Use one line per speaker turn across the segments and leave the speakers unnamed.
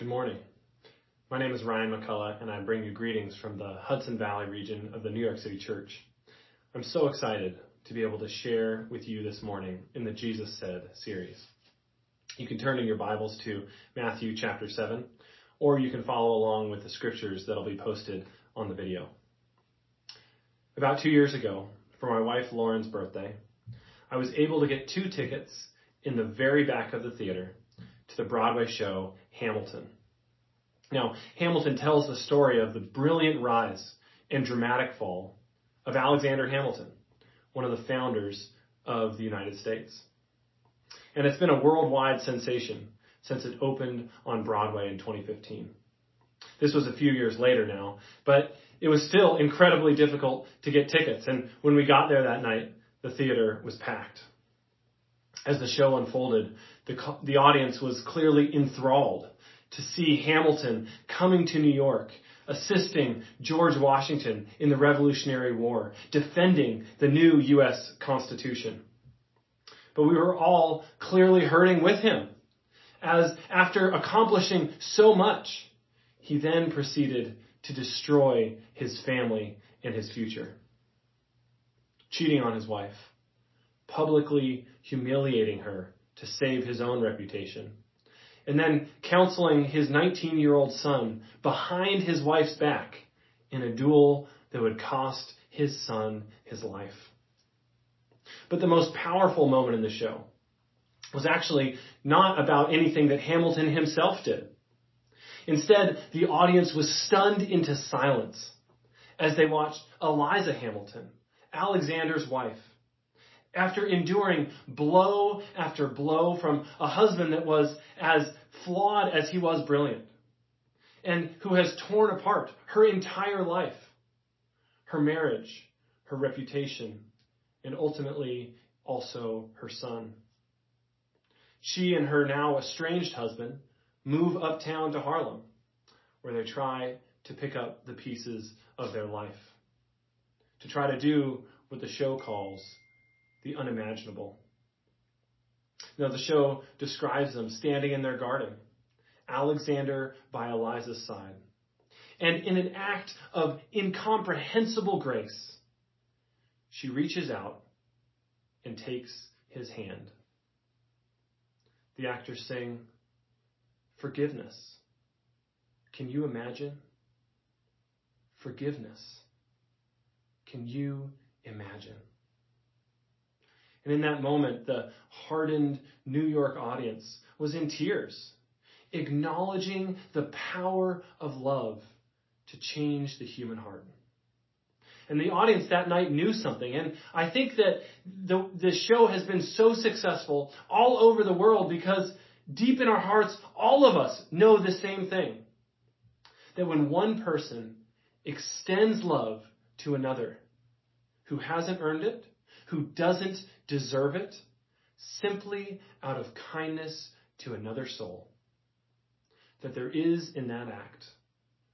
Good morning. My name is Ryan McCullough, and I bring you greetings from the Hudson Valley region of the New York City Church. I'm so excited to be able to share with you this morning in the Jesus Said series. You can turn in your Bibles to Matthew chapter 7, or you can follow along with the scriptures that'll be posted on the video. About two years ago, for my wife Lauren's birthday, I was able to get two tickets in the very back of the theater to the Broadway show Hamilton. Now, Hamilton tells the story of the brilliant rise and dramatic fall of Alexander Hamilton, one of the founders of the United States. And it's been a worldwide sensation since it opened on Broadway in 2015. This was a few years later now, but it was still incredibly difficult to get tickets. And when we got there that night, the theater was packed. As the show unfolded, the, the audience was clearly enthralled to see Hamilton coming to New York, assisting George Washington in the Revolutionary War, defending the new U.S. Constitution. But we were all clearly hurting with him, as after accomplishing so much, he then proceeded to destroy his family and his future. Cheating on his wife, publicly humiliating her to save his own reputation, and then counseling his 19 year old son behind his wife's back in a duel that would cost his son his life. But the most powerful moment in the show was actually not about anything that Hamilton himself did. Instead, the audience was stunned into silence as they watched Eliza Hamilton, Alexander's wife, after enduring blow after blow from a husband that was as flawed as he was brilliant, and who has torn apart her entire life, her marriage, her reputation, and ultimately also her son. She and her now estranged husband move uptown to Harlem, where they try to pick up the pieces of their life, to try to do what the show calls the unimaginable. Now, the show describes them standing in their garden, Alexander by Eliza's side. And in an act of incomprehensible grace, she reaches out and takes his hand. The actors sing, Forgiveness. Can you imagine? Forgiveness. Can you imagine? And in that moment, the hardened New York audience was in tears, acknowledging the power of love to change the human heart. And the audience that night knew something. And I think that the, the show has been so successful all over the world because deep in our hearts, all of us know the same thing. That when one person extends love to another who hasn't earned it, who doesn't deserve it simply out of kindness to another soul. That there is in that act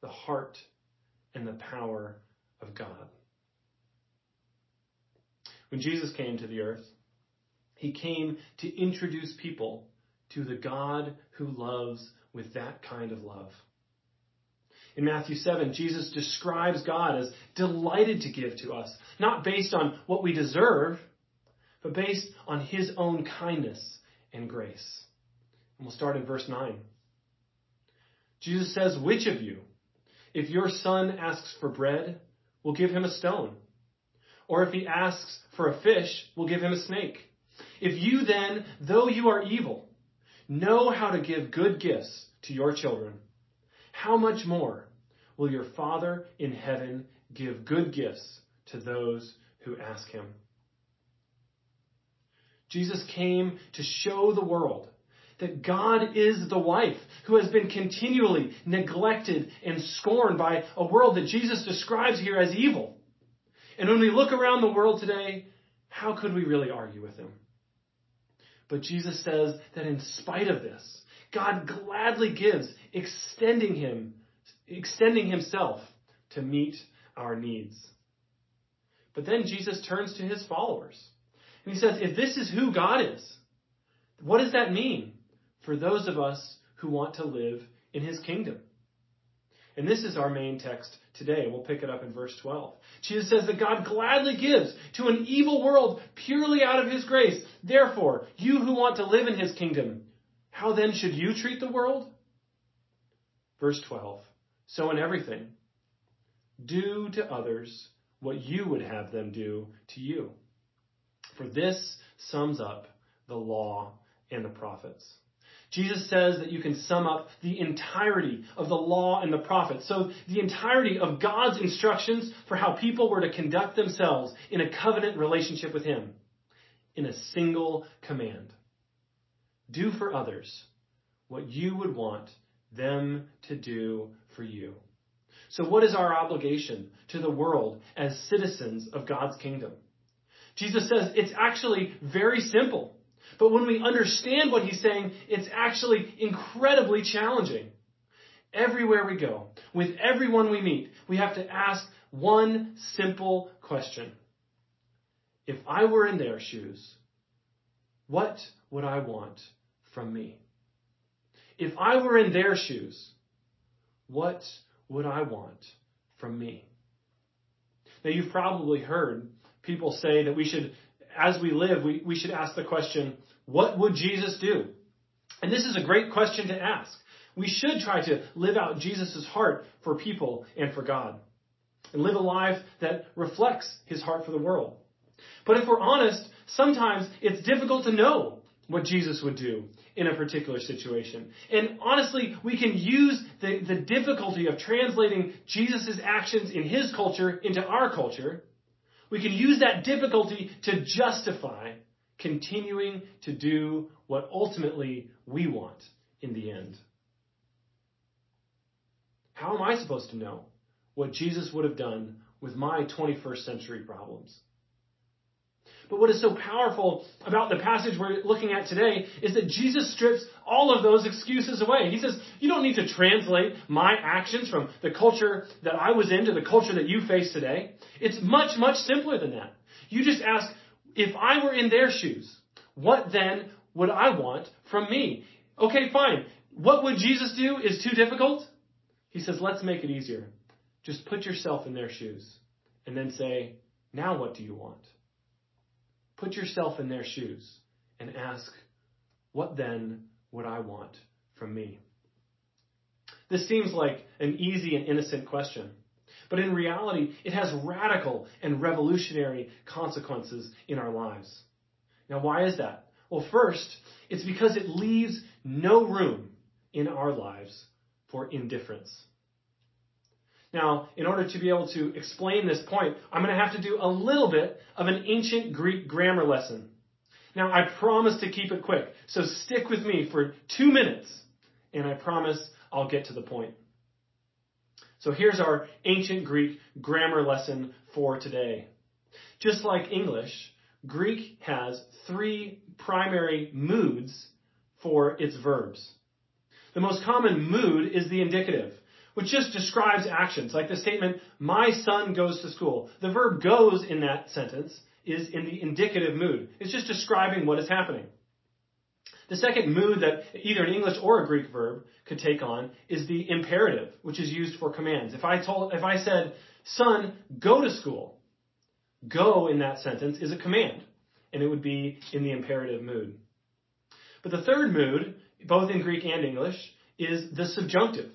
the heart and the power of God. When Jesus came to the earth, he came to introduce people to the God who loves with that kind of love. In Matthew 7, Jesus describes God as delighted to give to us, not based on what we deserve, but based on his own kindness and grace. And we'll start in verse 9. Jesus says, Which of you, if your son asks for bread, will give him a stone? Or if he asks for a fish, will give him a snake? If you then, though you are evil, know how to give good gifts to your children, how much more will your Father in heaven give good gifts to those who ask him. Jesus came to show the world that God is the wife who has been continually neglected and scorned by a world that Jesus describes here as evil. And when we look around the world today, how could we really argue with him? But Jesus says that in spite of this, God gladly gives, extending him extending himself to meet our needs. But then Jesus turns to his followers he says, if this is who God is, what does that mean for those of us who want to live in his kingdom. And this is our main text today. We'll pick it up in verse 12. Jesus says that God gladly gives to an evil world purely out of his grace. Therefore, you who want to live in his kingdom, how then should you treat the world? Verse 12. So in everything, do to others what you would have them do to you. For this sums up the law and the prophets. Jesus says that you can sum up the entirety of the law and the prophets. So the entirety of God's instructions for how people were to conduct themselves in a covenant relationship with Him in a single command. Do for others what you would want them to do for you. So what is our obligation to the world as citizens of God's kingdom? Jesus says it's actually very simple. But when we understand what he's saying, it's actually incredibly challenging. Everywhere we go, with everyone we meet, we have to ask one simple question. If I were in their shoes, what would I want from me? If I were in their shoes, what would I want from me? Now, you've probably heard people say that we should, as we live, we, we should ask the question, what would Jesus do? And this is a great question to ask. We should try to live out Jesus' heart for people and for God. And live a life that reflects his heart for the world. But if we're honest, sometimes it's difficult to know what Jesus would do in a particular situation. And honestly, we can use the, the difficulty of translating Jesus' actions in his culture into our culture. We can use that difficulty to justify continuing to do what ultimately we want in the end. How am I supposed to know what Jesus would have done with my 21st century problems? But what is so powerful about the passage we're looking at today is that Jesus strips all of those excuses away. He says, you don't need to translate my actions from the culture that I was in to the culture that you face today. It's much, much simpler than that. You just ask, if I were in their shoes, what then would I want from me? Okay, fine. What would Jesus do is too difficult? He says, let's make it easier. Just put yourself in their shoes and then say, now what do you want? Put yourself in their shoes and ask, what then would I want from me? This seems like an easy and innocent question. But in reality, it has radical and revolutionary consequences in our lives. Now, why is that? Well, first, it's because it leaves no room in our lives for indifference. Now, in order to be able to explain this point, I'm going to have to do a little bit of an ancient Greek grammar lesson. Now, I promise to keep it quick, so stick with me for two minutes, and I promise I'll get to the point. So here's our ancient Greek grammar lesson for today. Just like English, Greek has three primary moods for its verbs. The most common mood is the indicative, which just describes actions, like the statement, my son goes to school. The verb goes in that sentence is in the indicative mood. It's just describing what is happening. The second mood that either an English or a Greek verb could take on is the imperative, which is used for commands. If I told, if I said, son, go to school, go in that sentence is a command, and it would be in the imperative mood. But the third mood, both in Greek and English, is the subjunctive.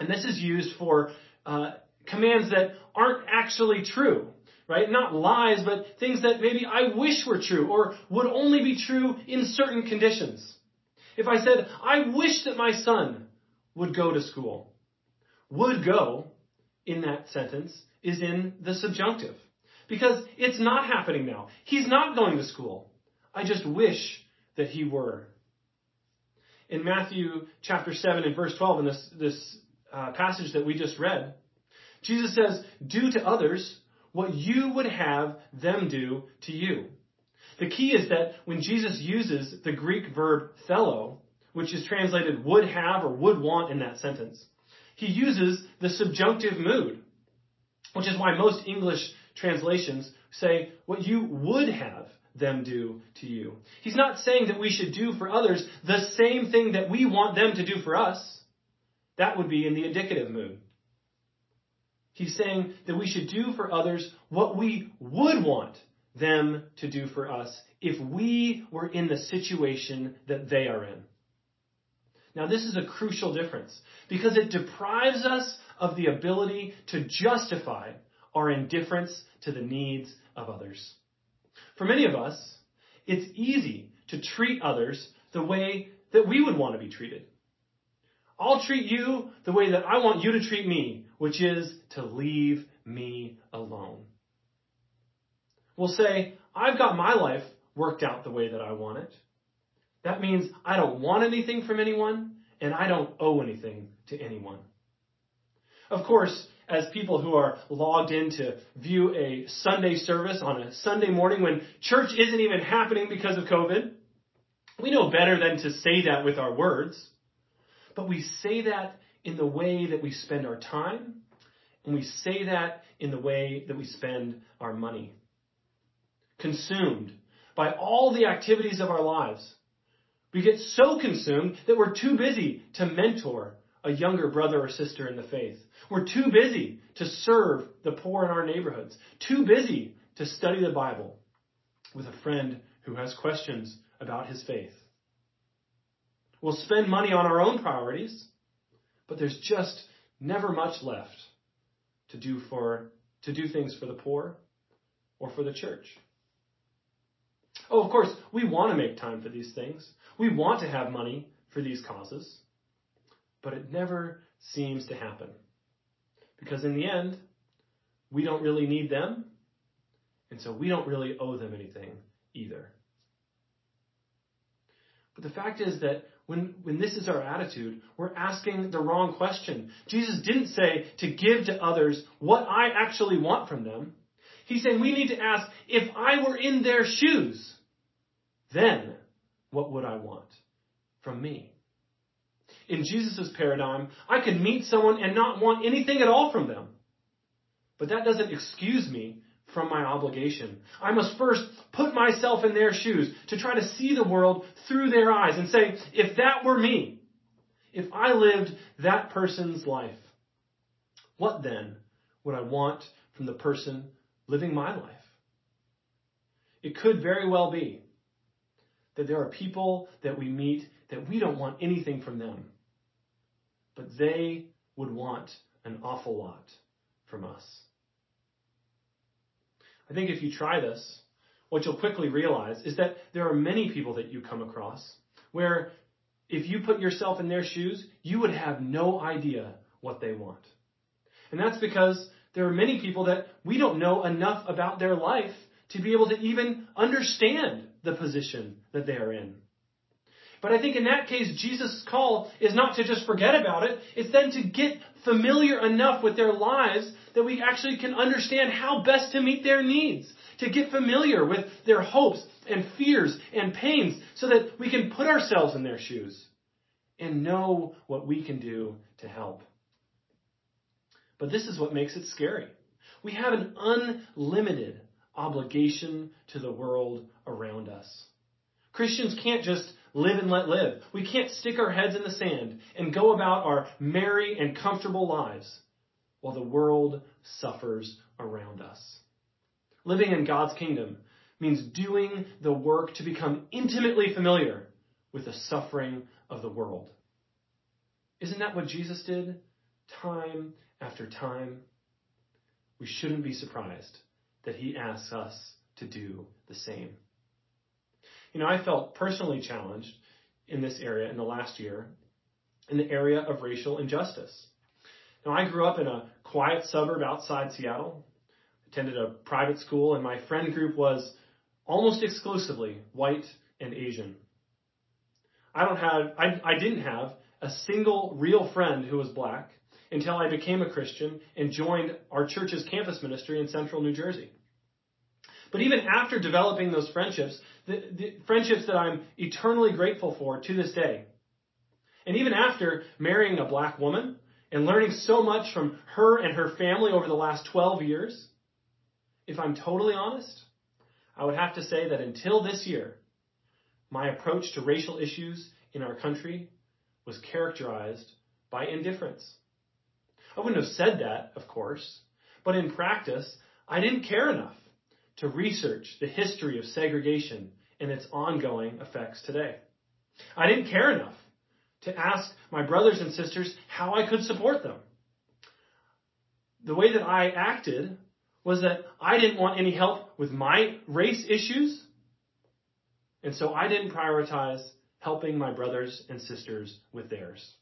And this is used for uh, commands that aren't actually true right? Not lies, but things that maybe I wish were true or would only be true in certain conditions. If I said, I wish that my son would go to school, would go in that sentence is in the subjunctive because it's not happening now. He's not going to school. I just wish that he were. In Matthew chapter 7 and verse 12 in this, this uh, passage that we just read, Jesus says, do to others what you would have them do to you. The key is that when Jesus uses the Greek verb thelo, which is translated would have or would want in that sentence, he uses the subjunctive mood, which is why most English translations say what you would have them do to you. He's not saying that we should do for others the same thing that we want them to do for us. That would be in the indicative mood. He's saying that we should do for others what we would want them to do for us if we were in the situation that they are in. Now, this is a crucial difference because it deprives us of the ability to justify our indifference to the needs of others. For many of us, it's easy to treat others the way that we would want to be treated. I'll treat you the way that I want you to treat me, which is to leave me alone. We'll say, I've got my life worked out the way that I want it. That means I don't want anything from anyone and I don't owe anything to anyone. Of course, as people who are logged in to view a Sunday service on a Sunday morning when church isn't even happening because of COVID, we know better than to say that with our words. But we say that in the way that we spend our time, and we say that in the way that we spend our money. Consumed by all the activities of our lives. We get so consumed that we're too busy to mentor a younger brother or sister in the faith. We're too busy to serve the poor in our neighborhoods, too busy to study the Bible with a friend who has questions about his faith. We'll spend money on our own priorities, but there's just never much left to do for to do things for the poor or for the church. Oh, of course, we want to make time for these things. We want to have money for these causes, but it never seems to happen. Because in the end, we don't really need them, and so we don't really owe them anything either. But the fact is that when, when this is our attitude, we're asking the wrong question. Jesus didn't say to give to others what I actually want from them. He's saying we need to ask, if I were in their shoes, then what would I want from me? In Jesus' paradigm, I could meet someone and not want anything at all from them. But that doesn't excuse me from my obligation. I must first put myself in their shoes to try to see the world through their eyes and say, if that were me, if I lived that person's life, what then would I want from the person living my life? It could very well be that there are people that we meet that we don't want anything from them, but they would want an awful lot from us. I think if you try this, what you'll quickly realize is that there are many people that you come across where if you put yourself in their shoes, you would have no idea what they want. And that's because there are many people that we don't know enough about their life to be able to even understand the position that they are in. But I think in that case, Jesus' call is not to just forget about it. It's then to get familiar enough with their lives that we actually can understand how best to meet their needs. To get familiar with their hopes and fears and pains so that we can put ourselves in their shoes and know what we can do to help. But this is what makes it scary. We have an unlimited obligation to the world around us. Christians can't just live and let live. We can't stick our heads in the sand and go about our merry and comfortable lives while the world suffers around us. Living in God's kingdom means doing the work to become intimately familiar with the suffering of the world. Isn't that what Jesus did time after time? We shouldn't be surprised that he asks us to do the same. You know, I felt personally challenged in this area in the last year in the area of racial injustice. Now, I grew up in a quiet suburb outside Seattle, attended a private school, and my friend group was almost exclusively white and Asian. I don't have, I, I didn't have a single real friend who was black until I became a Christian and joined our church's campus ministry in central New Jersey. But even after developing those friendships, the, the friendships that I'm eternally grateful for to this day, and even after marrying a black woman and learning so much from her and her family over the last 12 years, if I'm totally honest, I would have to say that until this year, my approach to racial issues in our country was characterized by indifference. I wouldn't have said that, of course, but in practice, I didn't care enough to research the history of segregation and its ongoing effects today. I didn't care enough to ask my brothers and sisters how I could support them. The way that I acted was that I didn't want any help with my race issues, and so I didn't prioritize helping my brothers and sisters with theirs.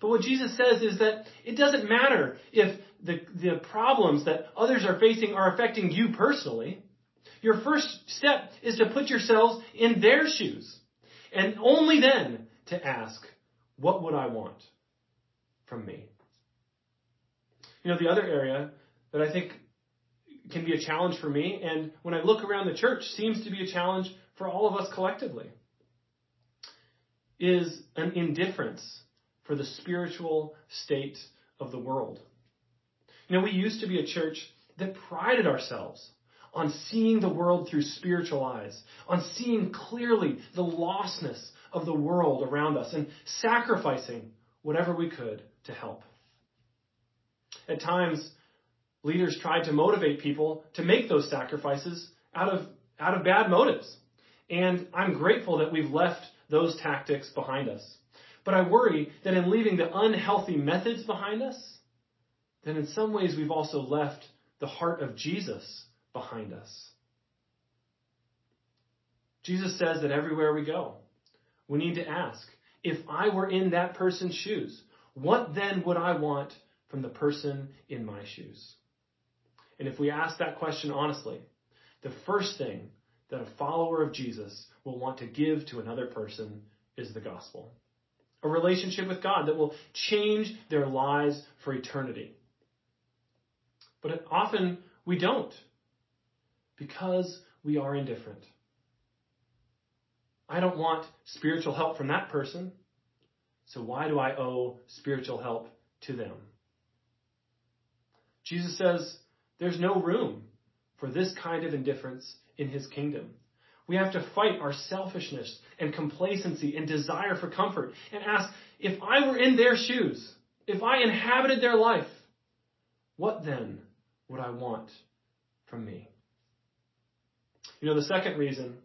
But what Jesus says is that it doesn't matter if the, the problems that others are facing are affecting you personally. Your first step is to put yourselves in their shoes. And only then to ask, what would I want from me? You know, the other area that I think can be a challenge for me, and when I look around the church, seems to be a challenge for all of us collectively, is an indifference for the spiritual state of the world. You know, we used to be a church that prided ourselves on seeing the world through spiritual eyes, on seeing clearly the lostness of the world around us and sacrificing whatever we could to help. At times, leaders tried to motivate people to make those sacrifices out of, out of bad motives. And I'm grateful that we've left those tactics behind us. But I worry that in leaving the unhealthy methods behind us, then in some ways we've also left the heart of Jesus behind us. Jesus says that everywhere we go, we need to ask, if I were in that person's shoes, what then would I want from the person in my shoes? And if we ask that question honestly, the first thing that a follower of Jesus will want to give to another person is the gospel. A relationship with God that will change their lives for eternity. But often we don't because we are indifferent. I don't want spiritual help from that person. So why do I owe spiritual help to them? Jesus says there's no room for this kind of indifference in his kingdom. We have to fight our selfishness and complacency and desire for comfort and ask, if I were in their shoes, if I inhabited their life, what then would I want from me? You know, the second reason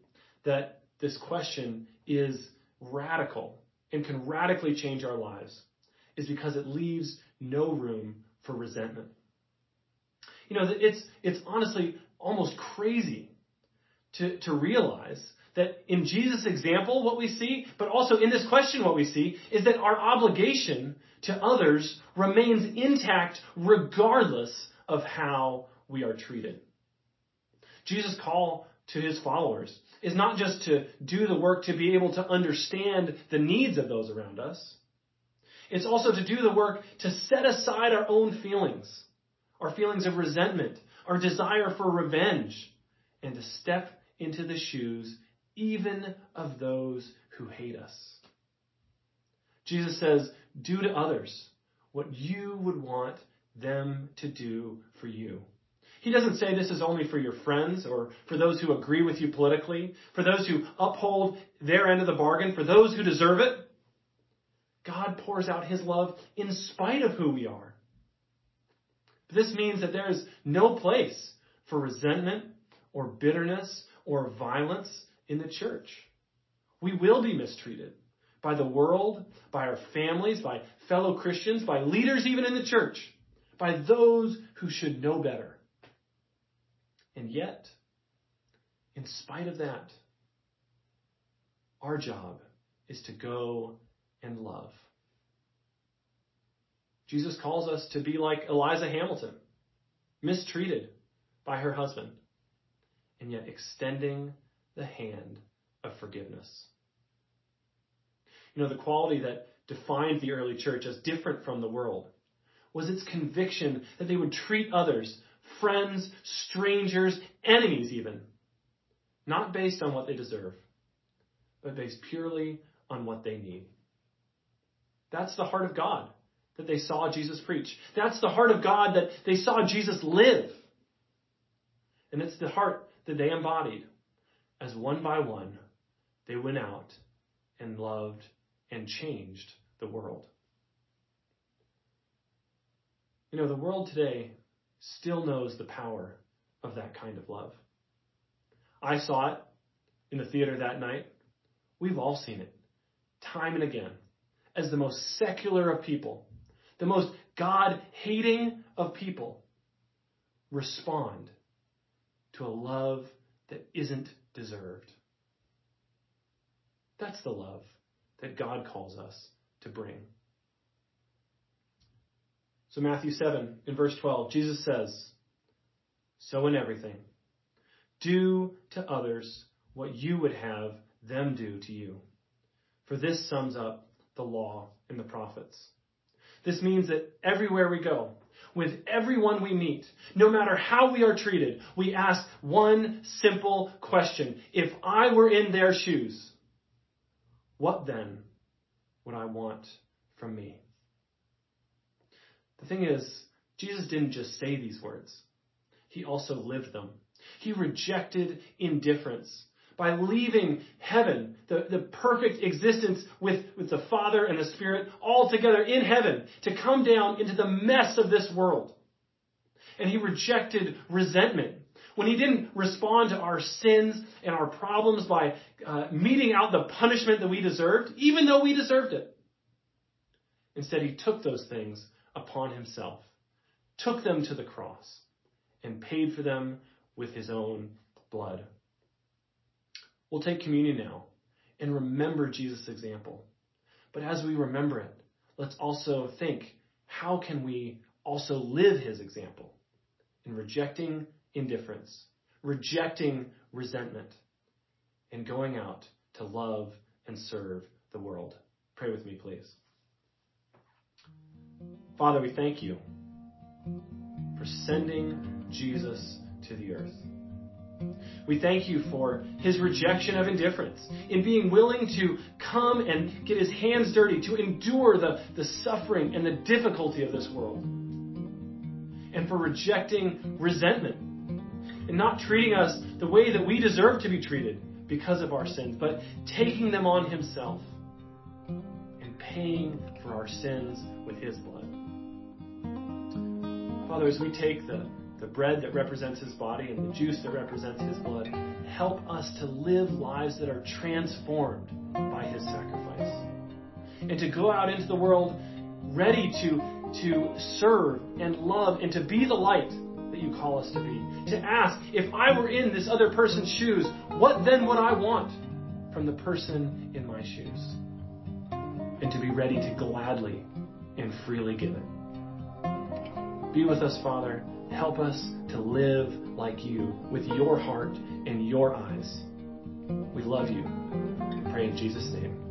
that this question is radical and can radically change our lives is because it leaves no room for resentment. You know, it's, it's honestly almost crazy to, to realize that in Jesus' example, what we see, but also in this question, what we see, is that our obligation to others remains intact regardless of how we are treated. Jesus' call to his followers is not just to do the work to be able to understand the needs of those around us. It's also to do the work to set aside our own feelings, our feelings of resentment, our desire for revenge, and to step into the shoes even of those who hate us. Jesus says, do to others what you would want them to do for you. He doesn't say this is only for your friends or for those who agree with you politically, for those who uphold their end of the bargain, for those who deserve it. God pours out his love in spite of who we are. This means that there is no place for resentment or bitterness or violence in the church. We will be mistreated by the world, by our families, by fellow Christians, by leaders even in the church, by those who should know better. And yet, in spite of that, our job is to go and love. Jesus calls us to be like Eliza Hamilton, mistreated by her husband, and yet extending the hand of forgiveness. You know, the quality that defined the early church as different from the world was its conviction that they would treat others friends, strangers, enemies even. Not based on what they deserve, but based purely on what they need. That's the heart of God that they saw Jesus preach. That's the heart of God that they saw Jesus live. And it's the heart that they embodied as one by one they went out and loved and changed the world. You know, the world today still knows the power of that kind of love. I saw it in the theater that night. We've all seen it time and again as the most secular of people, the most God hating of people respond to a love that isn't deserved. That's the love that God calls us to bring. So, Matthew 7, in verse 12, Jesus says, So in everything, do to others what you would have them do to you. For this sums up the law and the prophets. This means that everywhere we go, with everyone we meet, no matter how we are treated, we ask one simple question. If I were in their shoes, what then would I want from me? The thing is, Jesus didn't just say these words. He also lived them. He rejected indifference by leaving heaven, the, the perfect existence with, with the Father and the Spirit all together in heaven, to come down into the mess of this world. And he rejected resentment. When he didn't respond to our sins and our problems by uh, meting out the punishment that we deserved, even though we deserved it. Instead, he took those things upon himself, took them to the cross, and paid for them with his own blood. We'll take communion now and remember Jesus' example. But as we remember it, let's also think how can we also live his example in rejecting indifference, rejecting resentment, and going out to love and serve the world. Pray with me, please. Father, we thank you for sending Jesus to the earth. We thank you for his rejection of indifference, in being willing to come and get his hands dirty, to endure the, the suffering and the difficulty of this world, and for rejecting resentment and not treating us the way that we deserve to be treated because of our sins, but taking them on himself and paying for our sins with his blood. Father, as we take the the bread that represents his body and the juice that represents his blood, help us to live lives that are transformed by his sacrifice. And to go out into the world ready to, to serve and love and to be the light that you call us to be. To ask, if I were in this other person's shoes, what then would I want from the person in my shoes? And to be ready to gladly and freely give it. Be with us, Father Help us to live like you with your heart and your eyes. We love you. Pray in Jesus' name.